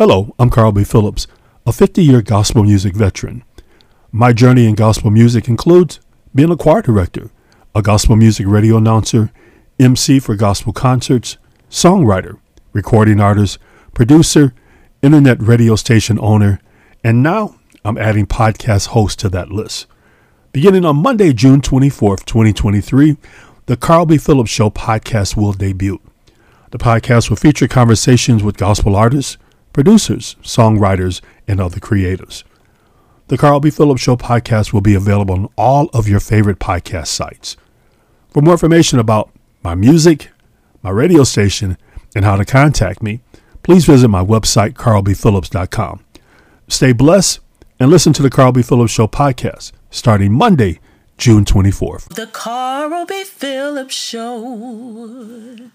Hello, I'm Carl B. Phillips, a 50 year gospel music veteran. My journey in gospel music includes being a choir director, a gospel music radio announcer, MC for gospel concerts, songwriter, recording artist, producer, internet radio station owner, and now I'm adding podcast host to that list. Beginning on Monday, June 24th, 2023, the Carl B. Phillips Show podcast will debut. The podcast will feature conversations with gospel artists, producers, songwriters, and other creators. The Carl B. Phillips Show podcast will be available on all of your favorite podcast sites. For more information about my music, my radio station, and how to contact me, please visit my website, carlbphillips.com. Stay blessed and listen to the Carl B. Phillips Show podcast starting Monday, June 24th. The Carl B. Phillips Show.